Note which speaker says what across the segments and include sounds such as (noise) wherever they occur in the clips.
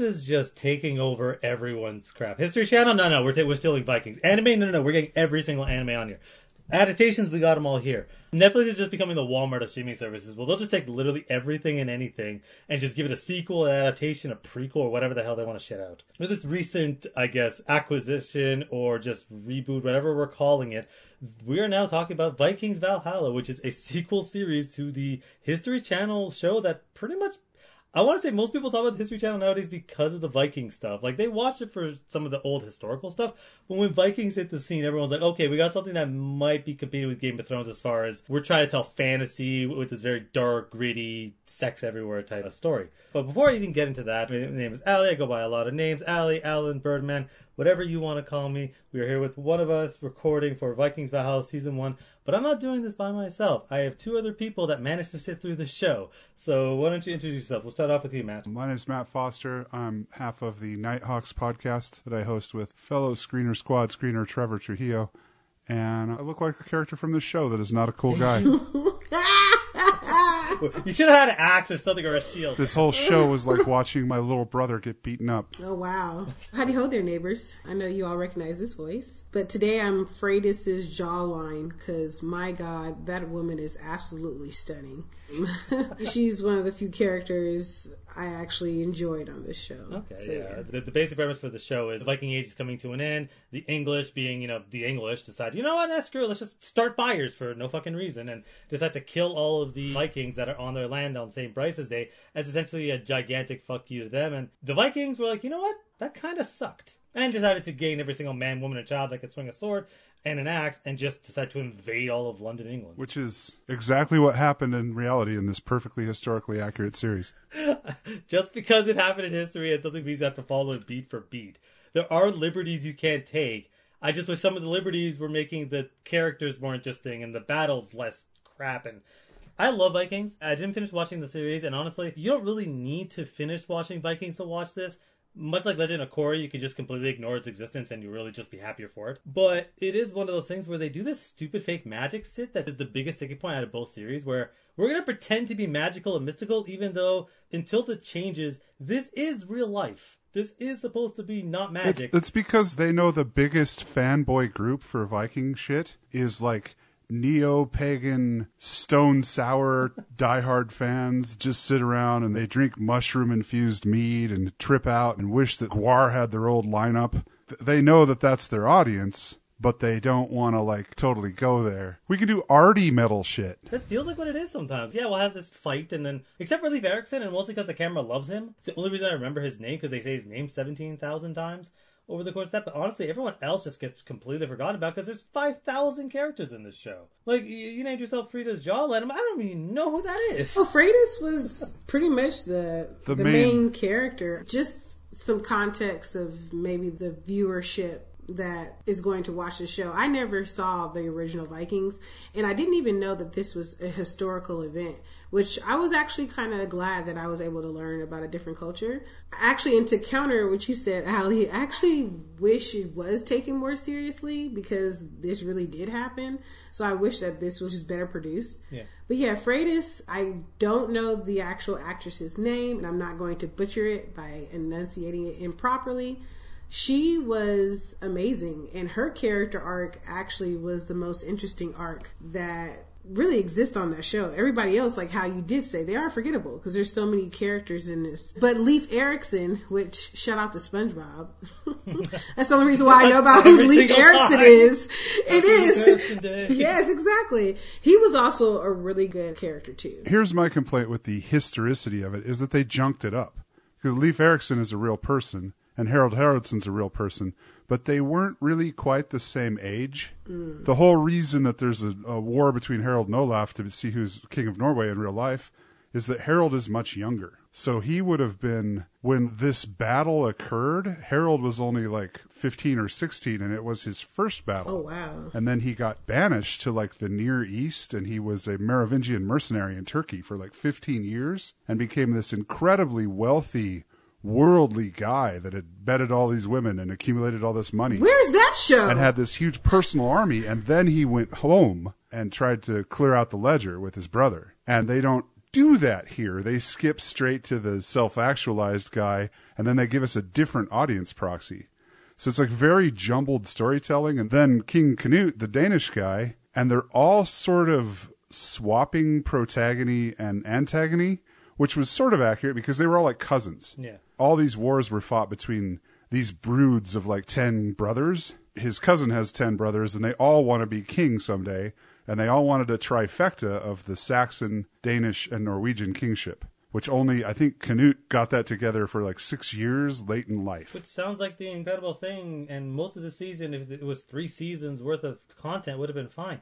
Speaker 1: Is just taking over everyone's crap. History Channel, no, no, we're t- we're stealing Vikings. Anime, no, no, no, we're getting every single anime on here. Adaptations, we got them all here. Netflix is just becoming the Walmart of streaming services. Well, they'll just take literally everything and anything and just give it a sequel, an adaptation, a prequel, or whatever the hell they want to shit out. With this recent, I guess, acquisition or just reboot, whatever we're calling it, we are now talking about Vikings Valhalla, which is a (laughs) sequel series to the History Channel show that pretty much I want to say most people talk about the History Channel nowadays because of the Viking stuff. Like they watch it for some of the old historical stuff, but when Vikings hit the scene, everyone's like, okay, we got something that might be competing with Game of Thrones as far as we're trying to tell fantasy with this very dark, gritty, sex everywhere type of story. But before I even get into that, my name is Ali. I go by a lot of names: Ali, Alan, Birdman, whatever you want to call me. We are here with one of us recording for Vikings Valhalla season one. But I'm not doing this by myself. I have two other people that managed to sit through the show. So why don't you introduce yourself? We'll start off with you, Matt.
Speaker 2: My name is Matt Foster. I'm half of the Nighthawks podcast that I host with fellow Screener Squad screener Trevor Trujillo. And I look like a character from this show that is not a cool guy. (laughs) (laughs)
Speaker 1: You should have had an axe or something or a shield.
Speaker 2: this whole show (laughs) was like watching my little brother get beaten up.
Speaker 3: Oh wow. Howdy ho there, neighbors. I know you all recognize this voice. But today I'm Freydis's jawline because my god, that woman is absolutely stunning. (laughs) She's one of the few characters I actually enjoyed on this show.
Speaker 1: Okay,
Speaker 3: So,
Speaker 1: yeah. The, the basic premise for the show is the Viking Age is coming to an end. The English, being you know the English, decide you know what, nah, screw it, let's just start fires for no fucking reason, and decide to kill all of the Vikings that are on their land on St. Brice's Day as essentially a gigantic fuck you to them. And the Vikings were like, you know what, that kind of sucked, and decided to gain every single man, woman, and child that could swing a sword and an axe, and just decide to invade all of London, England.
Speaker 2: Which is exactly what happened in reality in this perfectly historically accurate series. (laughs)
Speaker 1: just because it happened in history, it doesn't mean you have to follow it beat for beat. There are liberties you can't take. I just wish some of the liberties were making the characters more interesting and the battles less crap. And I love Vikings. I didn't finish watching the series, and honestly, you don't really need to finish watching Vikings to watch this. Much like Legend of Korra, you can just completely ignore its existence and you really just be happier for it. But it is one of those things where they do this stupid fake magic shit that is the biggest sticking point out of both series, where we're gonna pretend to be magical and mystical, even though until the changes, this is real life. This is supposed to be not magic.
Speaker 2: It's because they know the biggest fanboy group for Viking shit is like neo pagan, stone sour, diehard fans just sit around and they drink mushroom infused mead and trip out and wish that Gwar had their old lineup. They know that that's their audience, but they don't want to like totally go there. We can do arty metal shit.
Speaker 1: That feels like what it is sometimes. Yeah, we'll have this fight, and then except for Leif Erikson, and mostly because the camera loves him. It's the only reason I remember his name because they say his name seventeen thousand times over the course of that. But honestly, everyone else just gets completely forgotten about because there's five thousand characters in this show. Like you, you named yourself Frida's Jawline. I don't even know who that is.
Speaker 3: Well, Freydis was pretty much the
Speaker 2: The
Speaker 3: the,
Speaker 2: main-
Speaker 3: main... character. Just some context of maybe the viewership that is going to watch the show. I never saw the original Vikings, and I didn't even know that this was a historical event. Which I was actually kind of glad that I was able to learn about a different culture. Actually, and to counter what you said, Ali, I actually wish it was taken more seriously because this really did happen. So I wish that this was just better produced.
Speaker 1: Yeah.
Speaker 3: But yeah, Freydis, I don't know the actual actress's name, and I'm not going to butcher it by enunciating it improperly. She was amazing, and her character arc actually was the most interesting arc that really exist on that show. Everybody else, like how you did say, they are forgettable because there's so many characters in this. But Leif Erikson, which shout out to SpongeBob, (laughs) that's the only reason why I know about who Leif Erikson
Speaker 1: time.
Speaker 3: is. It
Speaker 1: Happy
Speaker 3: is.
Speaker 1: Erikson Day. (laughs)
Speaker 3: yes, exactly. He was also a really good character too.
Speaker 2: Here's my complaint with the historicity of it is that they junked it up. Because Leif Erikson is a real person and Harold Haraldson's a real person, but they weren't really quite the same age. Mm. The whole reason that there's a, a war between Harold and Olaf to see who's king of Norway in real life is that Harold is much younger. So he would have been, when this battle occurred, Harold was only like 15 or 16 and it was his first battle.
Speaker 3: Oh wow.
Speaker 2: And then he got banished to like the Near East and he was a Merovingian mercenary in Turkey for like 15 years and became this incredibly wealthy, worldly guy that had bedded all these women and accumulated all this money
Speaker 3: Where's that show?
Speaker 2: and had this huge personal army. And then he went home and tried to clear out the ledger with his brother. And they don't do that here. They skip straight to the self actualized guy and then they give us a different audience proxy. So it's like very jumbled storytelling. And then King Canute, the Danish guy, and they're all sort of swapping protagony and antagony, which was sort of accurate because they were all like cousins.
Speaker 1: Yeah.
Speaker 2: All these wars were fought between these broods of like 10 brothers. His cousin has 10 brothers, and they all want to be king someday. And they all wanted a trifecta of the Saxon, Danish, and Norwegian kingship, which only, I think, Canute got that together for like six years late in life.
Speaker 1: Which sounds like the incredible thing, and most of the season, if it was three seasons worth of content, would have been fine.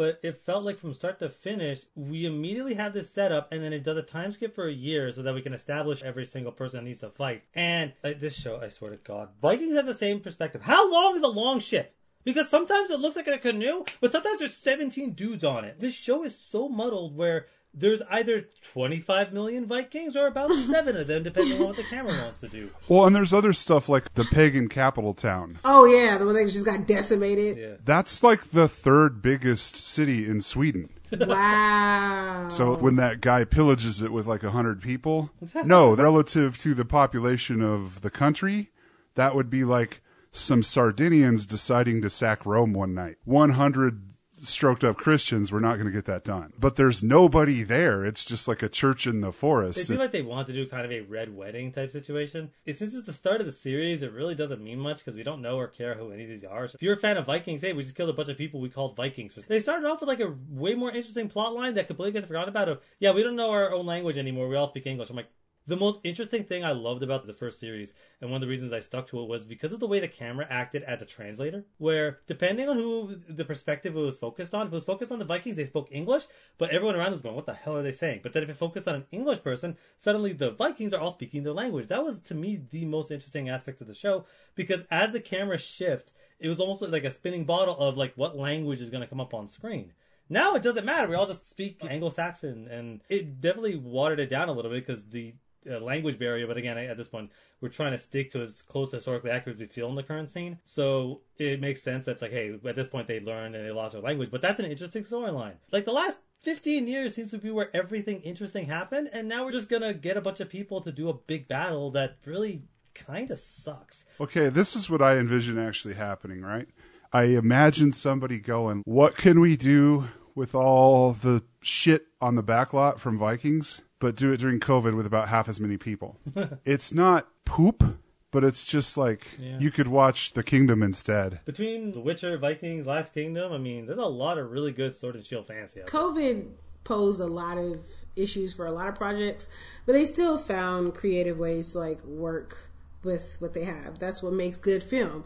Speaker 1: But it felt like from start to finish, we immediately have this setup, and then it does a time skip for a year so that we can establish every single person that needs to fight. And this show, I swear to God, Vikings has the same perspective. How long is a long ship? Because sometimes it looks like a canoe, but sometimes there's 17 dudes on it. This show is so muddled where there's either 25 million Vikings or about (laughs) seven of them, depending on what the camera wants to do.
Speaker 2: Well, and there's other stuff like the pagan capital town.
Speaker 3: oh yeah, the one that just got decimated.
Speaker 1: Yeah.
Speaker 2: That's like the third biggest city in Sweden. (laughs)
Speaker 3: Wow.
Speaker 2: So when that guy pillages it with like a hundred people, (laughs) no, relative to the population of the country, that would be like some Sardinians deciding to sack Rome one night. One hundred stroked up Christians we're not going to get that done. But there's nobody there. It's just like a church in the
Speaker 1: They
Speaker 2: forest.
Speaker 1: seem like they want to do kind of a red wedding type situation. Since it's the start of the series, it really doesn't mean much because we don't know or care who any of these are. So if you're a fan of Vikings, hey, we just killed a bunch of people we called Vikings. They started off with like a way more interesting plot line that completely gets forgotten about. Of yeah, we don't know our own language anymore. We all speak English. I'm like. The most interesting thing I loved about the first series, and one of the reasons I stuck to it, was because of the way the camera acted as a translator. Where, depending on who the perspective it was focused on, if it was focused on the Vikings, they spoke English, but everyone around them was going, What the hell are they saying? But then if it focused on an English person, suddenly the Vikings are all speaking their language. That was, to me, the most interesting aspect of the show, because as the camera shift, it was almost like a spinning bottle of like what language is going to come up on screen. Now it doesn't matter. We all just speak Anglo-Saxon, and it definitely watered it down a little bit because the uh, language barrier. But again, at this point, we're trying to stick to as close to historically accurate as we feel in the current scene. So it makes sense. That's like, hey, at this point they learned and they lost their language. But that's an interesting storyline. Like the last 15 years seems to be where everything interesting happened, and now we're just gonna get a bunch of people to do a big battle that really kind of sucks.
Speaker 2: Okay, this is what I envision actually happening, right? I imagine somebody going, What can we do with all the shit on the backlot from Vikings, but do it during COVID with about half as many people? (laughs) it's not poop, but it's just like
Speaker 1: Yeah.
Speaker 2: you could watch The Kingdom instead.
Speaker 1: Between The Witcher, Vikings, Last Kingdom, I mean, there's a lot of really good Sword and Shield fantasy out there.
Speaker 3: COVID posed a lot of issues for a lot of projects, but they still found creative ways to like work with what they have. That's what makes good film.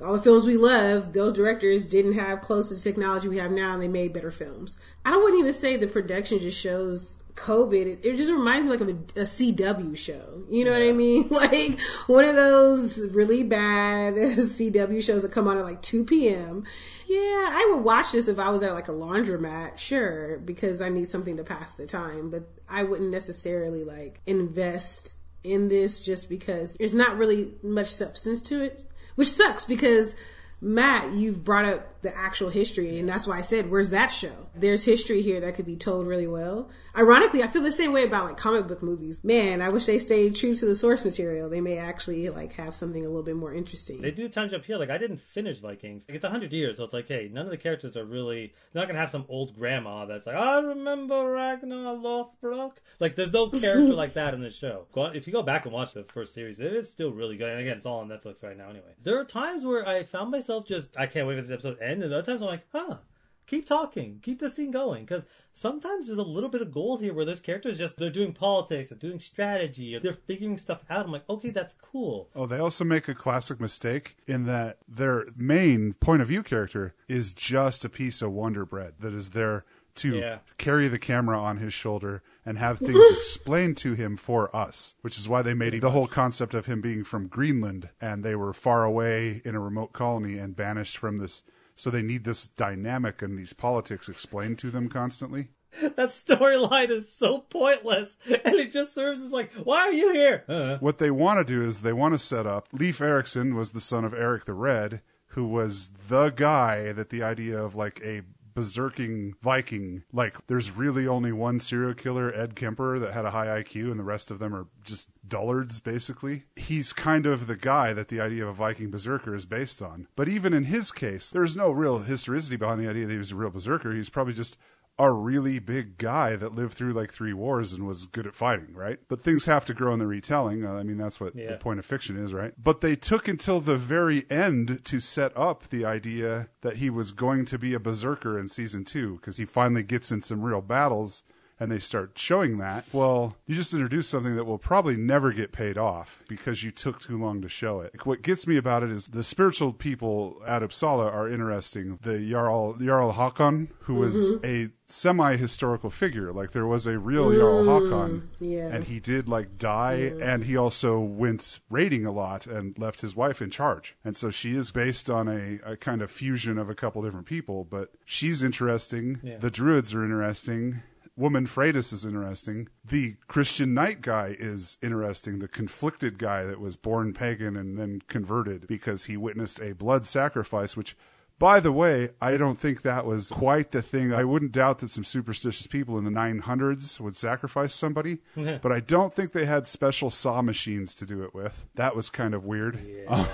Speaker 3: All the films we love, those directors didn't have close to the technology we have now, and they made better films. I wouldn't even say the production just shows COVID. It, it just reminds me like of a, a CW show. You know what I mean? (laughs) Like one of those really bad (laughs) CW shows that come on at like 2 p.m. Yeah, I would watch this if I was at like a laundromat, sure, because I need something to pass the time, but I wouldn't necessarily like invest in this just because there's not really much substance to it, which sucks because Matt, you've brought up the actual history, and that's why I said, "Where's that show?" There's history here that could be told really well. Ironically, I feel the same way about like comic book movies. Man, I wish they stayed true to the source material. They may actually like have something a little bit more interesting.
Speaker 1: They do time jump here. Like I didn't finish Vikings. Like, it's hundred years, so it's like, hey, none of the characters are really. They're not gonna have some old grandma that's like, I remember Ragnar Lothbrok. Like, there's no character (laughs) like that in the show. If you go back and watch the first series, it is still really good. And again, it's all on Netflix right now. Anyway, there are times where I found myself just, I can't wait for this episode to end, and other times I'm like, huh. Keep talking, keep the scene going, because sometimes there's a little bit of gold here where this character is just they're doing politics, they're doing strategy, or they're figuring stuff out. I'm like, okay, that's cool.
Speaker 2: Oh, they also make a classic mistake in that their main point of view character is just a piece of Wonder Bread that is there to
Speaker 1: Yeah.
Speaker 2: carry the camera on his shoulder and have things (laughs) explained to him for us, which is why they made the whole concept of him being from Greenland and they were far away in a remote colony and banished from this. So they need this dynamic and these politics explained to them constantly. (laughs)
Speaker 1: That storyline is so pointless, and it just serves as like, why are you here? Uh,
Speaker 2: What they want to do is they want to set up. Leif Erikson was the son of Eric the Red, who was the guy that the idea of like a berserking Viking, like there's really only one serial killer, Ed Kemper, that had a high IQ, and the rest of them are just dullards, basically. He's kind of the guy that the idea of a Viking berserker is based on. But even in his case, there's no real historicity behind the idea that he was a real berserker. He's probably just a really big guy that lived through like three wars and was good at fighting, right? But things have to grow in the retelling. Uh, I mean, that's what the point of fiction is, right? But they took until the very end to set up the idea that he was going to be a berserker in season two because he finally gets in some real battles and they start showing that. Well, you just introduced something that will probably never get paid off because you took too long to show it. What gets me about it is the spiritual people at Uppsala are interesting. The Jarl Jarl Hakon, who was mm-hmm. a semi-historical figure, like there was a real mm, Jarl Hakon,
Speaker 3: yeah.
Speaker 2: and he did like die, and he also went raiding a lot and left his wife in charge, and so she is based on a, a kind of fusion of a couple different people, but she's interesting.
Speaker 1: Yeah.
Speaker 2: The druids are interesting. Woman Freydis is interesting. The Christian knight guy is interesting. The conflicted guy that was born pagan and then converted because he witnessed a blood sacrifice, which, by the way, I don't think that was quite the thing. I wouldn't doubt that some superstitious people in the 900s would sacrifice somebody, but I don't think they had special saw machines to do it with. That was kind of weird. Uh,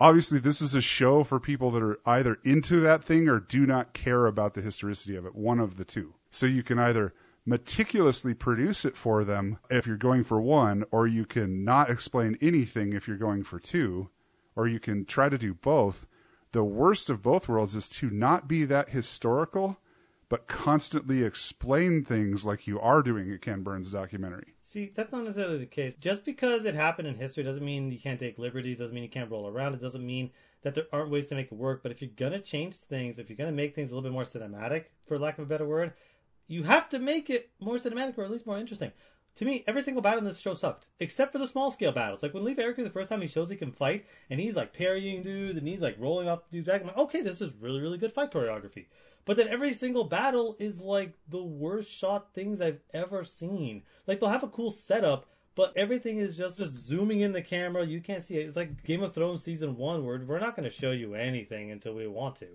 Speaker 2: obviously, this is a show for people that are either into that thing or do not care about the historicity of it. One of the two. So you can either meticulously produce it for them if you're going for one, or you can not explain anything if you're going for two, or you can try to do both. The worst of both worlds is to not be that historical, but constantly explain things like you are doing at Ken Burns' documentary.
Speaker 1: see, that's not necessarily the case. Just because it happened in history doesn't mean you can't take liberties. Doesn't mean you can't roll around. It doesn't mean that there aren't ways to make it work. But if you're gonna change things, if you're gonna make things a little bit more cinematic, for lack of a better word, you have to make it more cinematic or at least more interesting. To me, every single battle in this show sucked, except for the small scale battles. Like when Leif Erikson, the first time he shows he can fight, and he's like parrying dudes, and he's like rolling off dudes back. I'm like, okay, this is really, really good fight choreography. But then every single battle is like the worst shot things I've ever seen. Like they'll have a cool setup, but everything is just just zooming in the camera. You can't see it. It's like Game of Thrones season one, where we're not going to show you anything until we want to.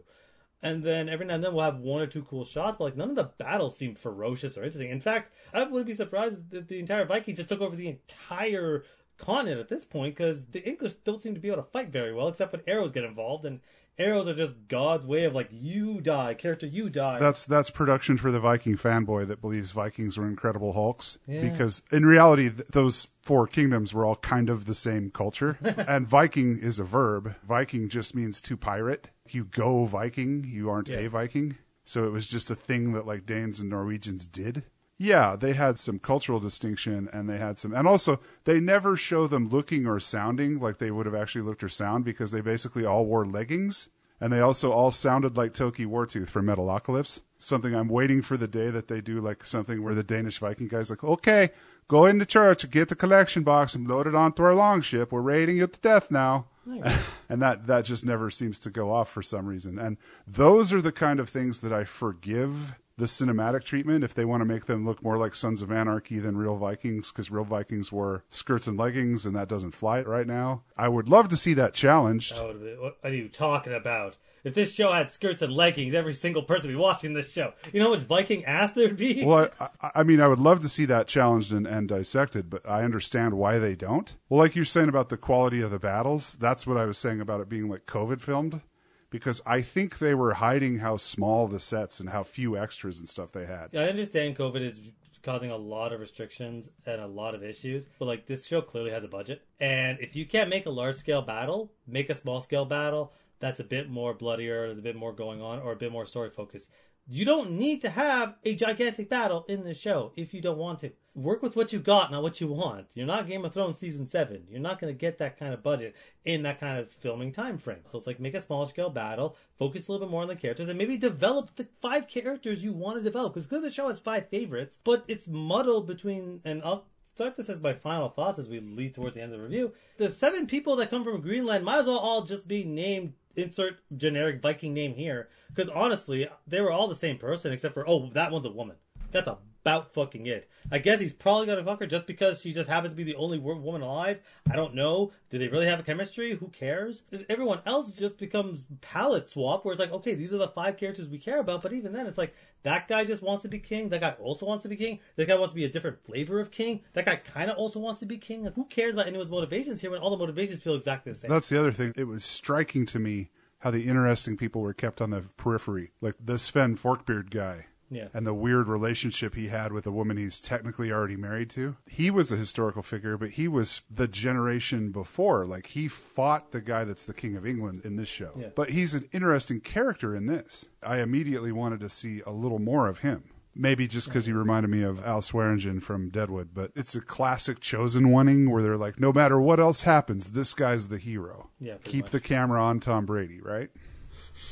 Speaker 1: And then every now and then we'll have one or two cool shots, but like none of the battles seem ferocious or interesting. In fact, I wouldn't be surprised if the entire Vikings just took over the entire continent at this point because the English don't seem to be able to fight very well, except when arrows get involved, and arrows are just God's way of like you die, character you die.
Speaker 2: That's that's production for the Viking fanboy that believes Vikings were incredible Hulks.
Speaker 1: Yeah.
Speaker 2: Because in reality, th- those four kingdoms were all kind of the same culture. (laughs) and Viking is a verb. Viking just means to pirate. You go Viking. You aren't a Viking. So it was just a thing that like Danes and Norwegians did. Yeah, they had some cultural distinction and they had some, and also they never show them looking or sounding like they would have actually looked or sound because they basically all wore leggings. And they also all sounded like Toki Wartooth from Metalocalypse. Something I'm waiting for the day that they do like something where the Danish Viking guy's like, okay, go into church get the collection box and load it onto our longship. We're raiding you to death now. (laughs) and that, that just never seems to go off for some reason. And those are the kind of things that I forgive the cinematic treatment if they want to make them look more like Sons of Anarchy than real Vikings, because real Vikings wore skirts and leggings, and that doesn't fly right now. I would love to see that challenged.
Speaker 1: That what are you talking about? If this show had skirts and leggings, every single person would be watching this show. You know how much Viking ass there'd be?
Speaker 2: Well, (laughs) I, I- mean, I would love to see that challenged and, and dissected, but I understand why they don't. Well, like you're saying about the quality of the battles, that's what I was saying about it being like COVID filmed, because I think they were hiding how small the sets and how few extras and stuff they had.
Speaker 1: I understand COVID is causing a lot of restrictions and a lot of issues, but like this show clearly has a budget. And if you can't make a large scale battle, make a small scale battle that's a bit more bloodier, there's a bit more going on, or a bit more story focused. You don't need to have a gigantic battle in the show if you don't want to. Work with what you got, not what you want. You're not Game of Thrones season seven. You're not going to get that kind of budget in that kind of filming time frame. So it's like make a small scale battle, focus a little bit more on the characters, and maybe develop the five characters you want to develop. Because the show has five favorites, but it's muddled between and I'll start this as my final thoughts as we lead towards the end of the review. The seven people that come from Greenland might as well all just be named insert generic Viking name here. Because honestly, they were all the same person except for oh, that one's a woman. That's about fucking it. I guess he's probably gonna fuck her just because she just happens to be the only woman alive. I don't know. Do they really have a chemistry? Who cares? Everyone else just becomes palette swap, where it's like, okay, these are the five characters we care about. But even then, it's like that guy just wants to be king. That guy also wants to be king. This guy wants to be a different flavor of king. That guy kind of also wants to be king. Who cares about anyone's motivations here when all the motivations feel exactly the same?
Speaker 2: That's the other thing. It was striking to me how the interesting people were kept on the periphery, like the Sven Forkbeard guy.
Speaker 1: Yeah.
Speaker 2: And the weird relationship he had with a woman he's technically already married to. He was a historical figure, but he was the generation before. Like he fought the guy that's the king of England in this show.
Speaker 1: Yeah.
Speaker 2: But he's an interesting character in this. I immediately wanted to see a little more of him. Maybe just because he reminded me of Al Swearingen from Deadwood, but it's a classic chosen oneing where they're like, no matter what else happens, this guy's the hero.
Speaker 1: Yeah,
Speaker 2: Keep
Speaker 1: much.
Speaker 2: the camera on Tom Brady, right?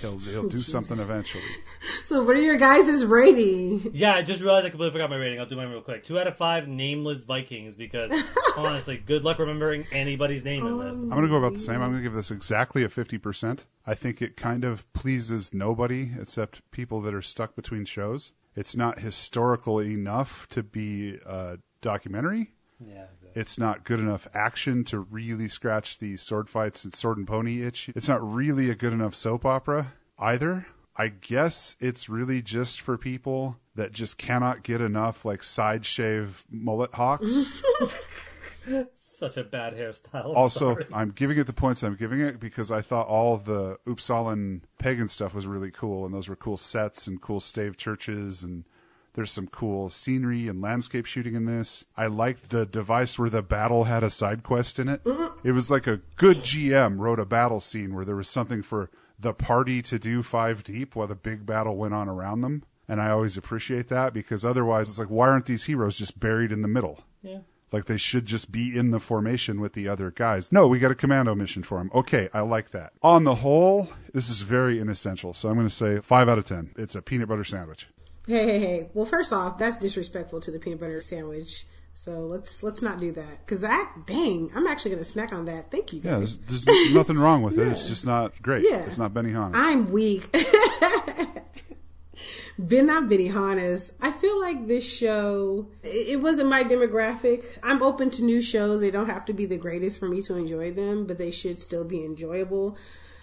Speaker 2: He'll he'll do something eventually. (laughs)
Speaker 3: So, what are your guys' rating?
Speaker 1: Yeah, I just realized I completely forgot my rating. I'll do mine real quick. Two out of five nameless Vikings because (laughs) honestly, good luck remembering anybody's name in this.
Speaker 2: I'm going to go about the same. I'm going to give this exactly a 50%. I think it kind of pleases nobody except people that are stuck between shows. It's not historical enough to be a documentary.
Speaker 1: Yeah.
Speaker 2: It's not good enough action to really scratch the sword fights and sword and pony itch. It's not really a good enough soap opera either. I guess it's really just for people that just cannot get enough like side shave mullet hawks. (laughs)
Speaker 1: Such a bad hairstyle. I'm
Speaker 2: also,
Speaker 1: sorry.
Speaker 2: I'm giving it the points I'm giving it because I thought all the Uppsalan pagan stuff was really cool, and those were cool sets and cool stave churches, and there's some cool scenery and landscape shooting in this. I liked the device where the battle had a side quest in it. Mm-hmm. It was like a good GM wrote a battle scene where there was something for the party to do five deep while the big battle went on around them. And I always appreciate that because otherwise it's like, why aren't these heroes just buried in the middle?
Speaker 1: yeah.
Speaker 2: Like they should just be in the formation with the other guys. No, we got a commando mission for them. Okay, I like that. On the whole, this is very inessential. So I'm going to say five out of ten. It's a peanut butter sandwich.
Speaker 3: Hey, hey, hey. Well, first off, that's disrespectful to the peanut butter sandwich. So let's let's not do that. Cause that, dang, I'm actually gonna snack on that. Thank you,
Speaker 2: Yeah, there's, there's nothing wrong with it. (laughs) It's just not great.
Speaker 3: Yeah.
Speaker 2: It's not Benny Benihana.
Speaker 3: I'm weak. (laughs) Ben not Benihana's. I feel like this show it wasn't my demographic. I'm open to new shows. They don't have to be the greatest for me to enjoy them, but they should still be enjoyable.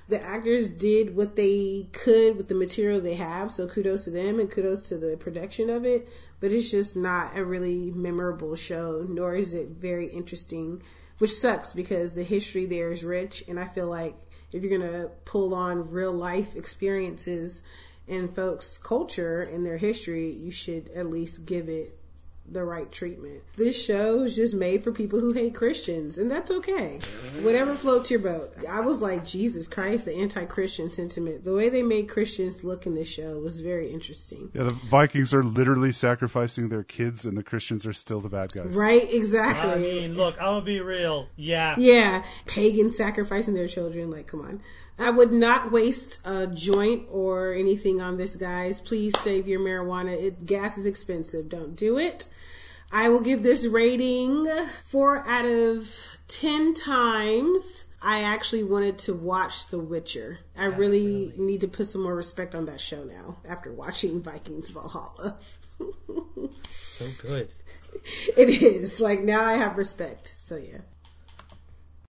Speaker 3: The actors did what they could with the material they have, so kudos to them and kudos to the production of it. But it's just not a really memorable show, nor is it very interesting, which sucks because the history there is rich, and I feel like if you're gonna pull on real life experiences in folks' culture and their history, you should at least give it the right treatment. This show is just made for people who hate Christians, and that's okay. Whatever floats your boat. I was like, Jesus Christ, the anti Christian sentiment. The way they made Christians look in this show was very interesting.
Speaker 2: yeah, the Vikings are literally sacrificing their kids, and the Christians are still the bad guys.
Speaker 3: Right? Exactly.
Speaker 1: I mean, look, I'm gonna be real. Yeah.
Speaker 3: Yeah, pagans sacrificing their children. Like, come on. I would not waste a joint or anything on this, guys. Please save your marijuana. It gas is expensive. Don't do it. I will give this rating four out of ten times. I actually wanted to watch The Witcher. I really, need to put some more respect on that show now after watching Vikings Valhalla.
Speaker 1: So good. (laughs)
Speaker 3: it is like now I have respect. So yeah.